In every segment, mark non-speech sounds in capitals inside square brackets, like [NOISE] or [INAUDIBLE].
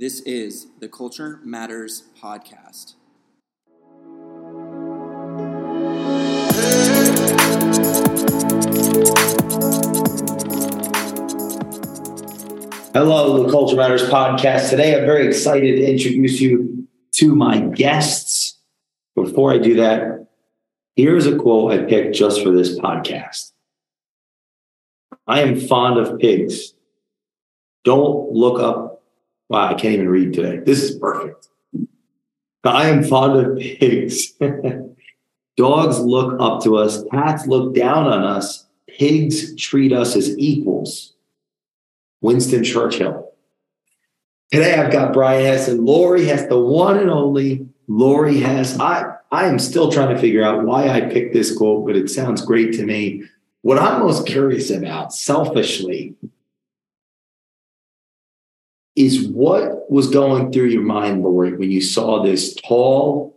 This is the Culture Matters Podcast. Hello, the Culture Matters podcast. Today, I'm very excited to introduce you to my guests. Before I do that, here's a quote I picked just for this podcast I am fond of pigs. Don't look up. Wow, I can't even read today. This is perfect. I am fond of pigs. [LAUGHS] Dogs look up to us, cats look down on us, pigs treat us as equals. Winston Churchill. Today I've got Brian Hess and Lori Hess, the one and only Lori Hess. I, I am still trying to figure out why I picked this quote, but it sounds great to me. What I'm most curious about, selfishly, is what was going through your mind, Lori, when you saw this tall,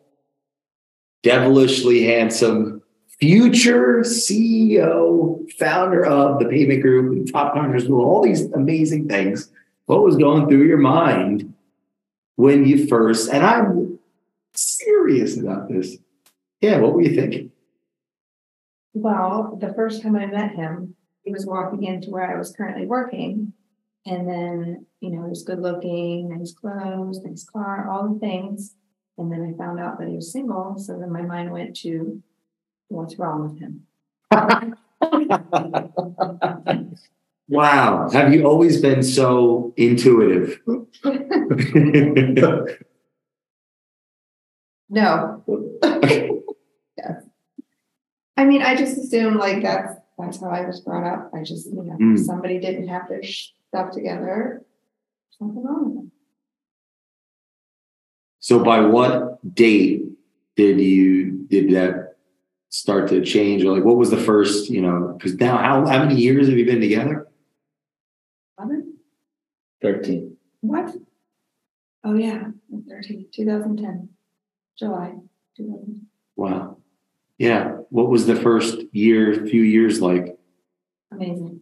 devilishly handsome future CEO, founder of the pavement group, top partners doing all these amazing things. What was going through your mind when you first, and I'm serious about this. Yeah, what were you thinking? Well, the first time I met him, he was walking into where I was currently working. And then, you know, he was good looking, nice clothes, nice car, all the things. And then I found out that he was single. So then my mind went to what's wrong with him? [LAUGHS] wow. Have you always been so intuitive? [LAUGHS] no. [LAUGHS] yes. I mean, I just assumed like that's that's how I was brought up. I just, you know, mm. somebody didn't have their stuff together, something wrong with them. So by what date did you did that start to change? Or like, what was the first, you know, because now how, how many years have you been together? 11? 13. What? Oh, yeah, 13, 2010, July 2010. Wow. Yeah. What was the first year, few years like? Amazing.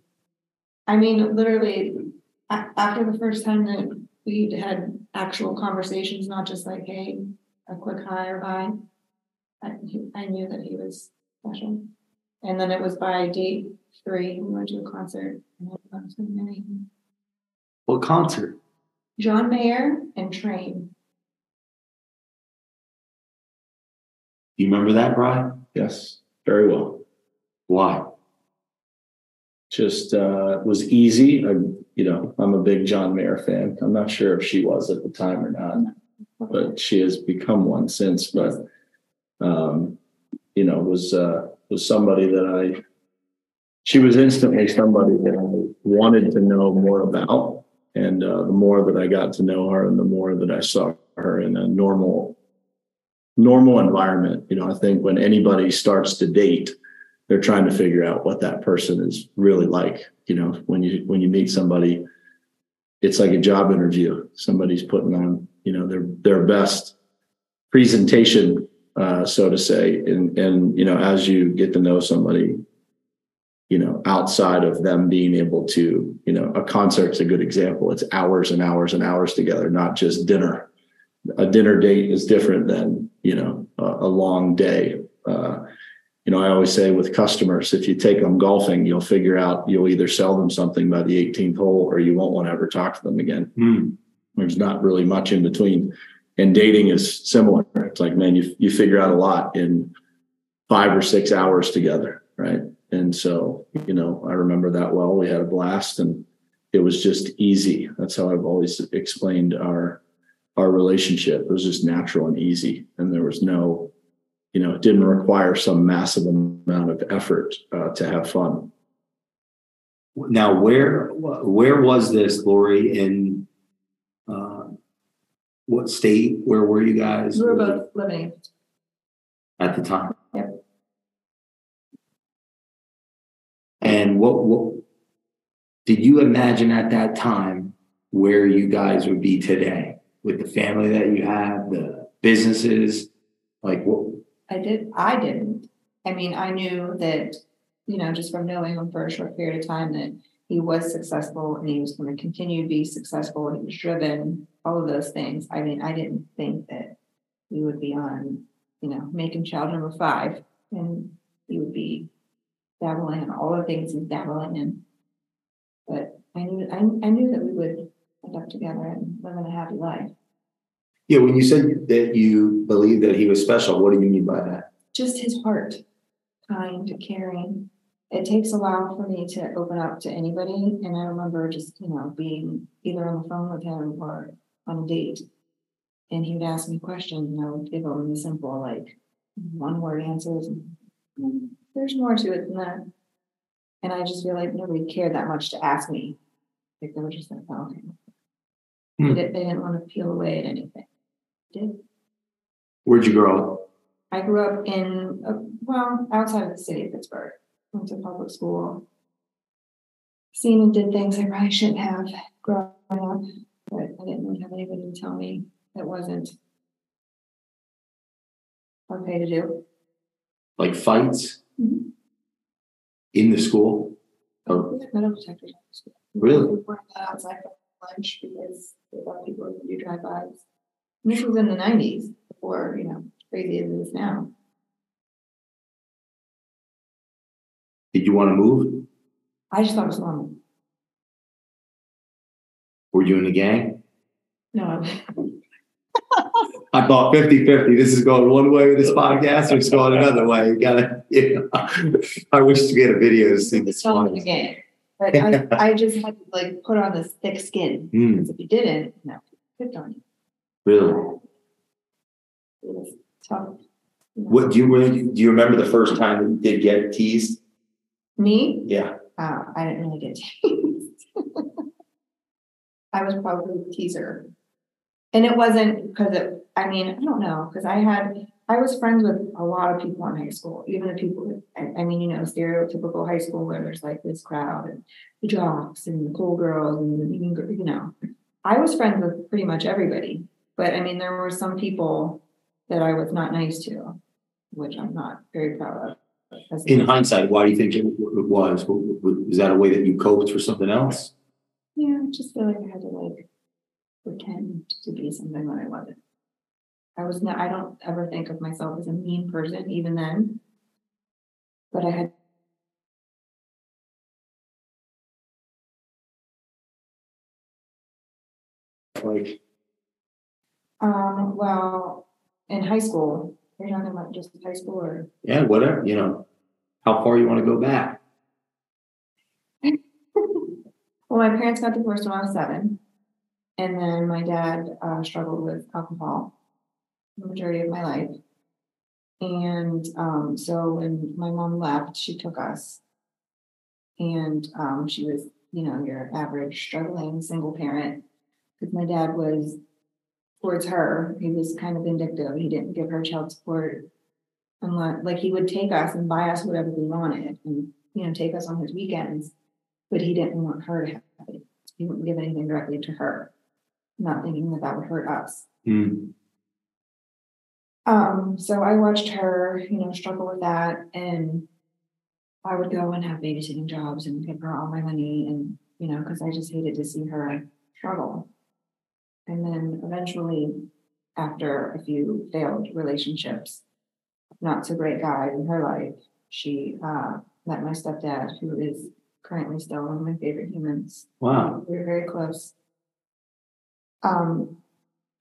I mean, literally, after the first time that we had actual conversations, not just like, hey, a quick hi or bye, I, I knew that he was special. And then it was by date three, we went to a concert. What concert? John Mayer and Train. Do you remember that, Brian? Yes, very well. Why? Just uh, was easy. I, you know, I'm a big John Mayer fan. I'm not sure if she was at the time or not, but she has become one since. But um, you know, was uh, was somebody that I. She was instantly somebody that I wanted to know more about, and uh, the more that I got to know her, and the more that I saw her in a normal, normal environment. You know, I think when anybody starts to date, they're trying to figure out what that person is really like. You know, when you when you meet somebody, it's like a job interview. Somebody's putting on, you know, their their best presentation uh, so to say. And and you know, as you get to know somebody, you know, outside of them being able to, you know, a concert's a good example. It's hours and hours and hours together, not just dinner. A dinner date is different than you know a, a long day. Uh, you know, I always say with customers, if you take them golfing, you'll figure out you'll either sell them something by the 18th hole or you won't want to ever talk to them again. Mm. There's not really much in between and dating is similar. It's like, man, you you figure out a lot in five or six hours together, right? And so, you know, I remember that well. We had a blast, and it was just easy. That's how I've always explained our our relationship. It was just natural and easy, and there was no, you know, it didn't require some massive amount of effort uh, to have fun. Now, where where was this, Lori? In what state? Where were you guys? We were both living at the time. Yep. And what what did you imagine at that time where you guys would be today with the family that you have, the businesses? Like what I did I didn't. I mean, I knew that, you know, just from knowing him for a short period of time that he was successful and he was going to continue to be successful and he was driven all of those things. I mean, I didn't think that we would be on, you know, making child number five and he would be dabbling in all the things he's dabbling in. But I knew, I, I knew that we would end up together and live in a happy life. Yeah, when you said that you believe that he was special, what do you mean by that? Just his heart, kind, caring. It takes a while for me to open up to anybody. And I remember just, you know, being either on the phone with him or on a date. And he would ask me questions and I would give him the simple, like, one word answers. "Mm, There's more to it than that. And I just feel like nobody cared that much to ask me. Like they were just like, oh, okay. They Hmm. didn't, they didn't want to peel away at anything. Did Where'd you grow up? I grew up in, uh, well, outside of the city of Pittsburgh. Went to public school. Seen and did things I probably shouldn't have growing up, but I didn't really have anybody to tell me that wasn't okay to do. Like fights Mhm. in the school? Oh, Metal detectors. Really? We weren't outside for lunch because they thought people would do drive-bys. And This was in the nineties, before, you know, crazy as it is now. Did you want to move? I just thought it was normal. Were you in the gang? No, I [LAUGHS] thought 50 50. This is going one way with this podcast or it's going another way. You gotta, [LAUGHS] you know. I wish to get a video to see this It's all in the one. game. But I, [LAUGHS] I just had to like put on this thick skin, Hmm, because if you didn't, no, picked on you. Really? It was tough. What do you really do? You remember the first time that you did get teased? Me, Yeah. uh, I didn't really get teased. [LAUGHS] I was probably the teaser. And it wasn't because it, I mean, I don't know, because I had, I was friends with a lot of people in high school, even the people, I, I mean, you know, stereotypical high school where there's like this crowd and the jocks and the cool girls and the mean, you know. I was friends with pretty much everybody, but I mean, there were some people that I was not nice to, which I'm not very proud of. In hindsight, why do you think it was? Was that a way that you coped for something else? Yeah, I just feel like I had to like pretend to be something that I wasn't. I was not, I don't ever think of myself as a mean person even then. But I had, Like, um, well, in high school, you're talking about just high school or, yeah, whatever, you know, how far you want to go back? well, my parents got divorced when I was seven. And then my dad, uh, struggled with alcohol the majority of my life. And, um, so when my mom left, she took us. And, um, she was, you know, your average struggling single parent. Cause my dad was towards her, he was kind of vindictive. He didn't give her child support. Unless, like, he would take us and buy us whatever we wanted and, you know, take us on his weekends. But he didn't want her to have it. He wouldn't give anything directly to her, not thinking that that would hurt us. Hmm. Um, so I watched her, you know, struggle with that and I would go and have babysitting jobs and give her all my money and, you know, because I just hated to see her struggle. And then eventually, after a few failed relationships, not so great guys in her life, she uh, met my stepdad, who is currently still one of my favorite humans. Wow. We were very close. Um,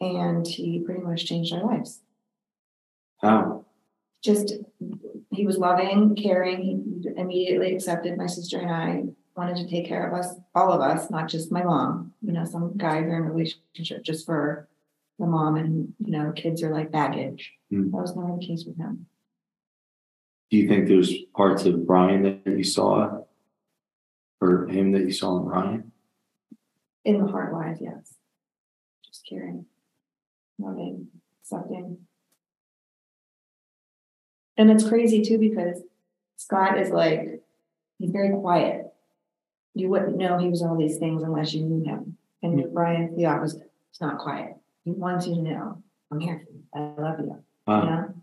and he pretty much changed our lives How? just he was loving, caring. He immediately accepted my sister and I wanted to take care of us, all of us, not just my mom. You know, some guys are in a relationship just for the mom, and you know, kids are like baggage. Hmm. That was never the case with him. Do you think there's parts of Brian that you saw or him that you saw in Brian? In the heart wise, yes. Just caring, loving, accepting. And it's crazy too because Scott is like, he's very quiet. You wouldn't know he was all these things unless you knew him. And Brian's the opposite. He's not quiet. He wants you to know, I'm here for you. I love you. You Wow. know?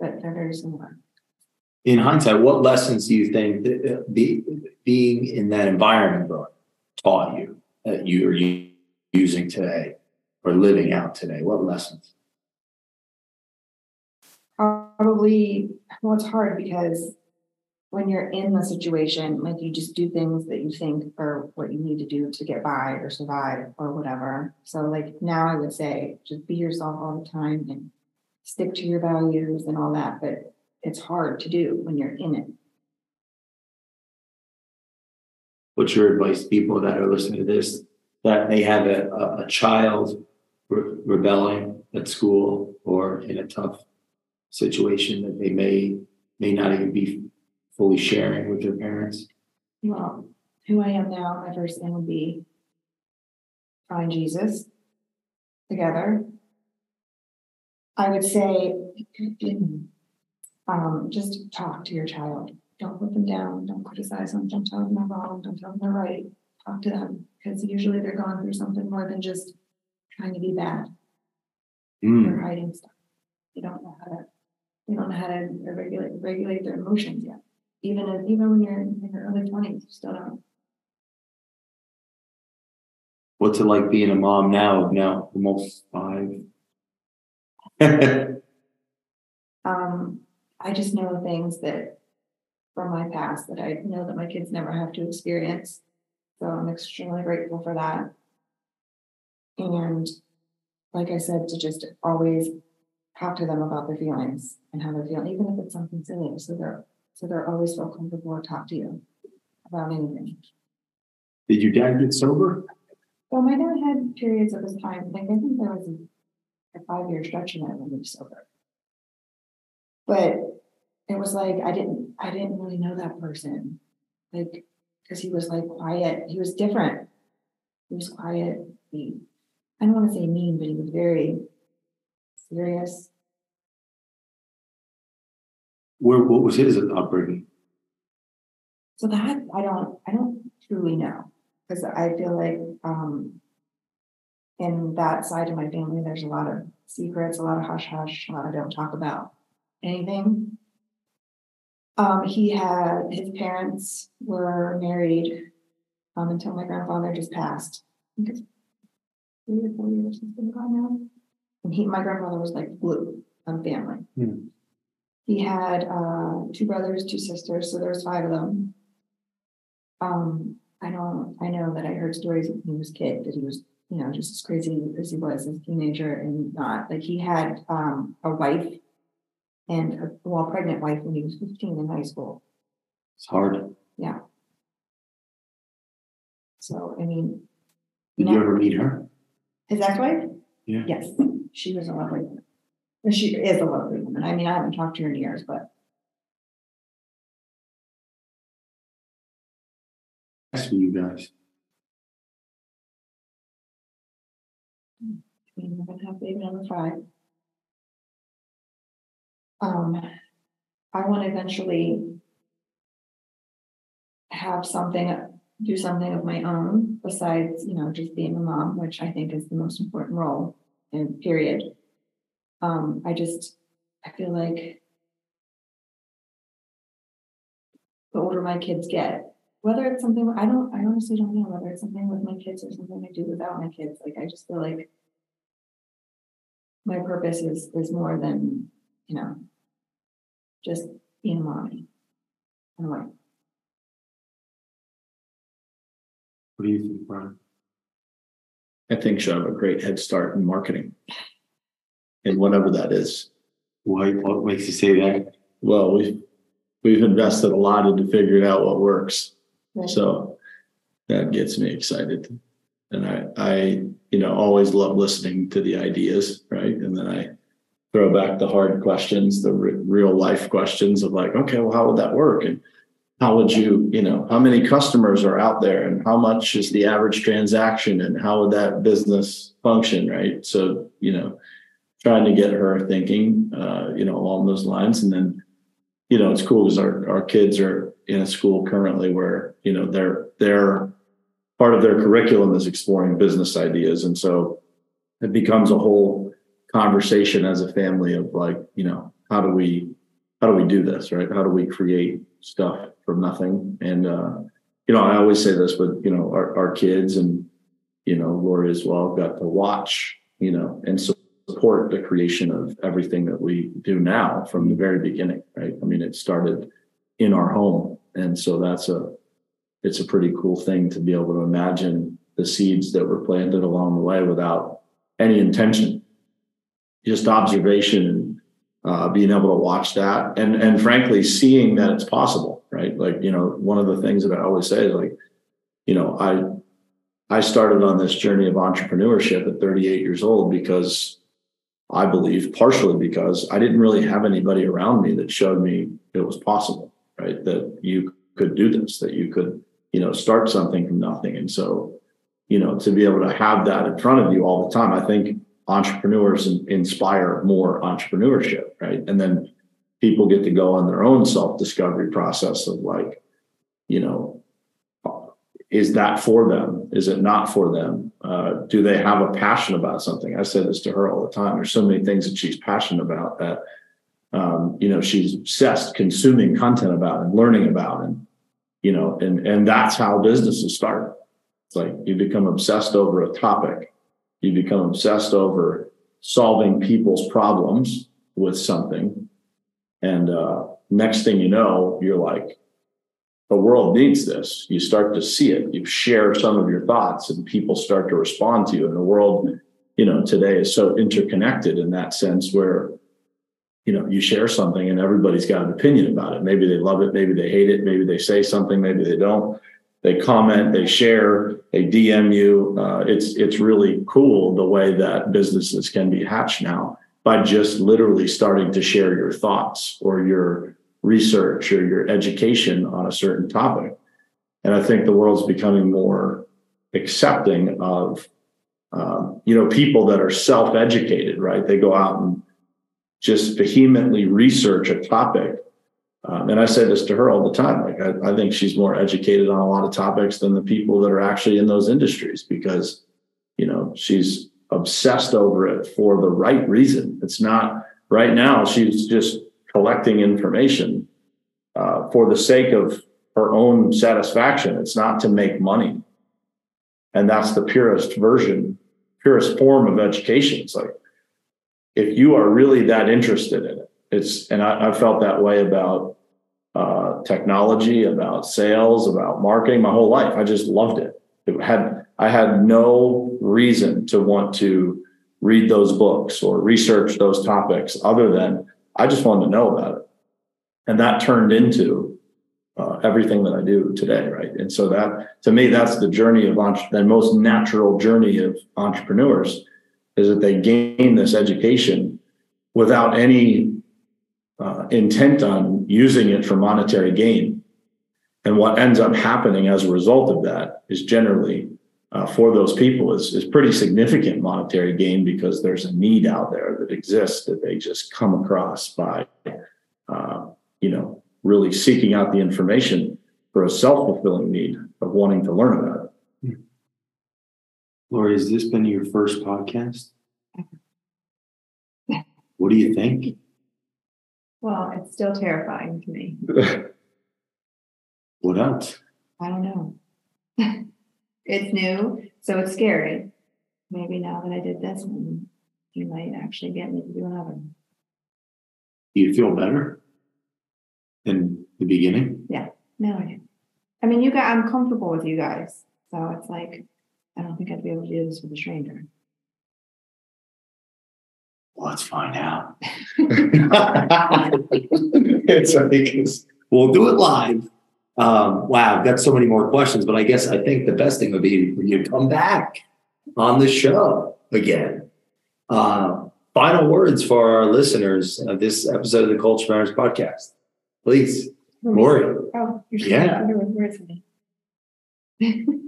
But they're very similar. In hindsight, what lessons do you think that uh, be, being in that environment Brian, taught you that you are using today? or living out today? What lessons? Probably, well, it's hard because when you're in the situation, like you just do things that you think are what you need to do to get by or survive or whatever. So like now I would say just be yourself all the time and stick to your values and all that, but it's hard to do when you're in it. What's your advice people that are listening to this that may have a, a, a child re- rebelling at school or in a tough situation that they may may not even be fully sharing with their parents? Well, who I am now, my first thing would be find Jesus together. I would say, [CLEARS THROAT] um, just talk to your child. Don't put them down. Don't criticize them. Don't tell them they're wrong. Don't tell them they're right. Talk to them because usually they're going through something more than just trying to be bad Mm. or hiding stuff. They don't know how to. They don't know how to regulate regulate their emotions yet. Even if, even when you're in your early twenties, you still don't. What's it like being a mom now now almost five? [LAUGHS] Um, I just know things that from my past that I know that my kids never have to experience. So I'm extremely grateful for that. And like I said, to just always talk to them about their feelings and how they're feeling, even if it's something silly. So they're so they're always comfortable to talk to you about anything. Did your dad get sober? Well, my dad had periods of his time. Like I think there was a, five year stretch in it when he was sober. But it was like I didn't I didn't really know that person. Like because he was like quiet. He was different. He was quiet. He I don't want to say mean, but he was very serious. Where what was his upbringing? So that I don't I don't truly know because I feel like um in that side of my family there's a lot of secrets, a lot of hush hush, a lot of don't talk about anything. Um, he had his parents were married um, until my grandfather just passed. I think it's three or four years he's been gone now. And he, my grandfather was like glue on family. Hmm. He had uh, two brothers, two sisters, so there was five of them. Um, I don't, I know that I heard stories when he was a kid that he was, you know, just as crazy as he was as a teenager and not like he had um, a wife and a well pregnant wife when he was 15 in high school. It's hard. Yeah. So I mean, Did you ever meet her? his ex-wife? Yeah. Yes, she was a lovely She is a lovely woman. I mean, I haven't talked to her in years, but Nice for you guys. I mean, we're gonna have baby number five. Um, I want to eventually have something, do something of my own besides, you know, just being a mom, which I think is the most important role in period. Um, I just, I feel like the older my kids get, whether it's something, I don't, I honestly don't know whether it's something with my kids or something I do without my kids. Like, I just feel like my purpose is is more than you know just being a mommy and a wife. What do you think, Brian? I think she'll have a great head start in marketing. And whatever that is. Why what makes you say that? Well, we've we've invested a lot into figuring out what works. Right. So that gets me excited. And I, I, you know, always love listening to the ideas, right? And then I throw back the hard questions, the re- real life questions of like, okay, well, how would that work? And how would you, you know, how many customers are out there and how much is the average transaction and how would that business function, right? So, you know, trying to get her thinking, uh, you know, along those lines. And then, you know, it's cool because our, our kids are in a school currently where, you know, they're, they're, part of their curriculum is exploring business ideas. And so it becomes a whole conversation as a family of like, you know, how do we, how do we do this, right? How do we create stuff from nothing? And, uh, you know, I always say this, but, you know, our, our kids and, you know, Lori as well got to watch you know, and support the creation of everything that we do now from the very beginning, right? I mean, it started in our home. And so that's a, it's a pretty cool thing to be able to imagine the seeds that were planted along the way without any intention, just observation and uh, being able to watch that and and frankly seeing that it's possible, right? Like you know, one of the things that I always say is like, you know, I I started on this journey of entrepreneurship at 38 years old because I believe partially because I didn't really have anybody around me that showed me it was possible, right? That you could do this, that you could, you know, start something from nothing. And so, you know, to be able to have that in front of you all the time, I think entrepreneurs inspire more entrepreneurship, right? And then people get to go on their own self discovery process of like, you know, is that for them? Is it not for them? Uh, do they have a passion about something? I say this to her all the time. There's so many things that she's passionate about that, um, you know, she's obsessed consuming content about and learning about, and you know, and and that's how businesses start. It's like you become obsessed over a topic, you become obsessed over solving people's problems with something, and uh, next thing you know, you're like, the world needs this. You start to see it. You share some of your thoughts, and people start to respond to you. And the world, you know, today is so interconnected in that sense, where you know you share something and everybody's got an opinion about it. Maybe they love it, maybe they hate it, maybe they say something, maybe they don't. They comment, they share, they DM you. Uh, it's it's really cool the way that businesses can be hatched now by just literally starting to share your thoughts or your research or your education on a certain topic. And I think the world's becoming more accepting of, um, you know, people that are self-educated, right? They go out and just vehemently research a topic. Um, and I say this to her all the time. Like, I, I think she's more educated on a lot of topics than the people that are actually in those industries because, you know, she's obsessed over it for the right reason. It's not right now. She's just collecting information uh, for the sake of her own satisfaction. It's not to make money. And that's the purest version, purest form of education. It's like, if you are really that interested in it, it's, and I, I felt that way about uh, technology, about sales, about marketing my whole life. I just loved it. It had, I had no reason to want to read those books or research those topics other than I just wanted to know about it. And that turned into uh, everything that I do today, right? And so that, to me, that's the journey of entre- the most natural journey of entrepreneurs is that they gain this education without any uh, intent on using it for monetary gain. And what ends up happening as a result of that is generally uh, for those people is, is pretty significant monetary gain because there's a need out there that exists that they just come across by, uh, you know, really seeking out the information for a self-fulfilling need of wanting to learn about it. Lori, has this been your first podcast? What do you think? Well, it's still terrifying to me. [LAUGHS] What else? I don't know. [LAUGHS] it's new, so it's scary. Maybe now that I did this one, you might actually get me to do another one. Do you feel better in the beginning? Yeah, no, I do. I mean, you guys, I'm comfortable with you guys, so it's like I don't think I'd be able to do this with a stranger. Let's find out. [LAUGHS] [LAUGHS] it's it's, we'll do it live. Um, wow, I've got so many more questions, but I guess I think the best thing would be for you to come back on the show again. Uh, final words for our listeners of this episode of the Culture Matters podcast. Please, Lori. Oh, you're Yeah. you're with words with me. [LAUGHS]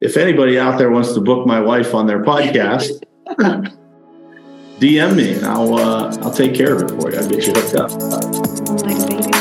If anybody out there wants to book my wife on their [LAUGHS] podcast, DM me and I'll uh, I'll take care of it for you. I'll get you hooked up.